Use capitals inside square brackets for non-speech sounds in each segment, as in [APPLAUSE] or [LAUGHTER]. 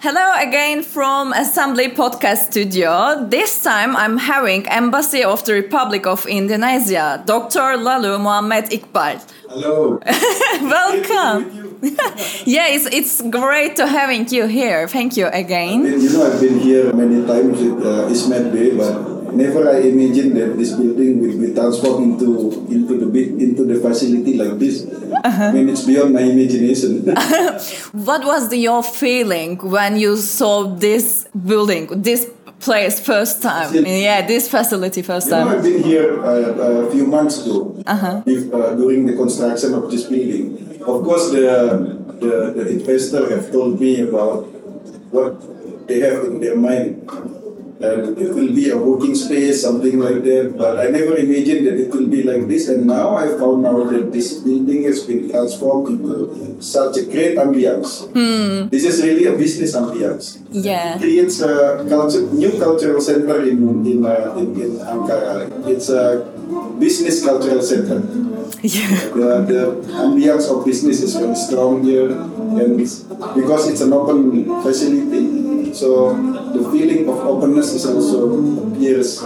Hello again from Assembly Podcast Studio. This time I'm having Embassy of the Republic of Indonesia, Dr. Lalu Muhamad Iqbal. Hello. [LAUGHS] Welcome. [LAUGHS] yeah, it's, it's great to having you here. Thank you again. You know, I've been here many times with uh, Ismet Bey, but never I imagined that this building will be transformed into into the big into the facility like this. Uh-huh. I mean, it's beyond my imagination. [LAUGHS] [LAUGHS] what was the, your feeling when you saw this building, this place first time? yeah, this facility first time. Know, I've been here uh, a few months ago uh-huh. if, uh, during the construction of this building. Of course, the, the the investor have told me about what they have in their mind and it will be a working space, something like that. But I never imagined that it will be like this. And now I found out that this building has been transformed into such a great ambience. Hmm. This is really a business ambience. Yeah. It creates a culture, new cultural center in in, uh, in, in Ankara. It's a business cultural center. [LAUGHS] Yeah. The, the ambience of business is very strong here, and because it's an open facility, so the feeling of openness is also appears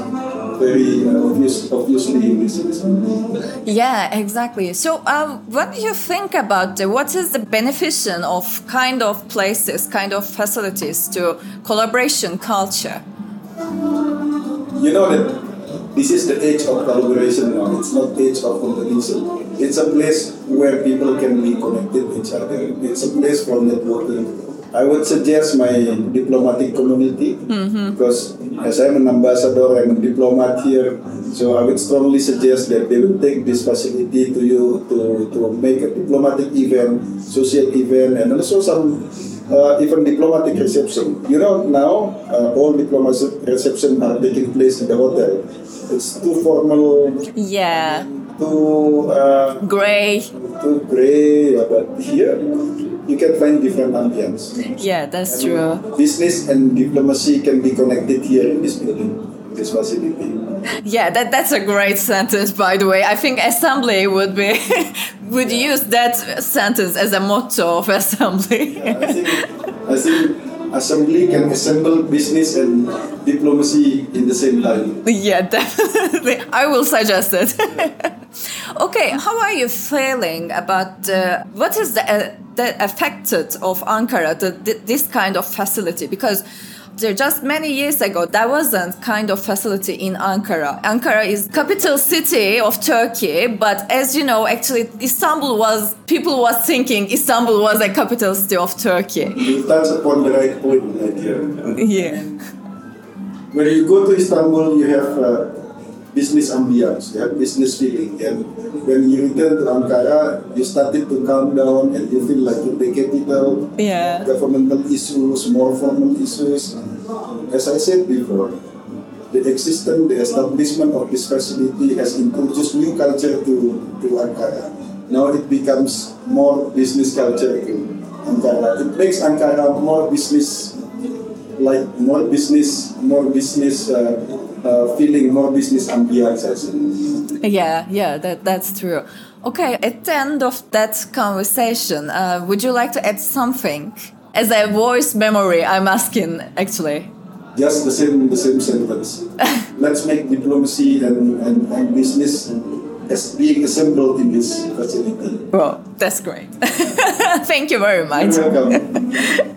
very uh, obvious, obviously in this. Yeah, exactly. So, um, what do you think about the, what is the beneficial of kind of places, kind of facilities to collaboration culture? You know that this is the age of collaboration now. It's not age of competition. It's a place where people can be connected with each other. It's a place for networking. I would suggest my diplomatic community mm-hmm. because as I'm an ambassador, I'm a diplomat here. So I would strongly suggest that they will take this facility to you to, to make a diplomatic event, social event, and also some uh, even diplomatic reception. You know, now uh, all diplomatic reception are taking place in the hotel. It's too formal. Yeah. Too uh, gray. Too gray. But here you can find different ambience. Yeah, that's and true. Business and diplomacy can be connected here in this building, this facility. Yeah, that that's a great sentence, by the way. I think assembly would be [LAUGHS] would use that sentence as a motto of assembly. Yeah, I think, I think assembly can assemble business and diplomacy in the same time. Yeah, definitely. I will suggest it. [LAUGHS] okay, how are you feeling about uh, what is the, uh, the affected of Ankara, the, this kind of facility? Because there just many years ago there wasn't kind of facility in ankara. Ankara is capital city of turkey but as you know actually istanbul was people was thinking istanbul was a capital city of turkey. You touch upon the right point right yeah. When you go to istanbul you have uh, business ambience, have business feeling. And when you return to Ankara, you started to calm down and you feel like you the capital, yeah. governmental issues, more formal issues. As I said before, the existence, the establishment of this facility has introduced new culture to, to Ankara. Now it becomes more business culture to Ankara. It makes Ankara more business, like more business, more business uh, uh, feeling, more business ambience. Yeah, yeah, that, that's true. Okay, at the end of that conversation, uh, would you like to add something? As a voice memory, I'm asking actually. Just the same, the same sentence. [LAUGHS] Let's make diplomacy and, and, and business as being assembled in this facility. Well, that's great. [LAUGHS] Thank you very much. You're welcome. [LAUGHS]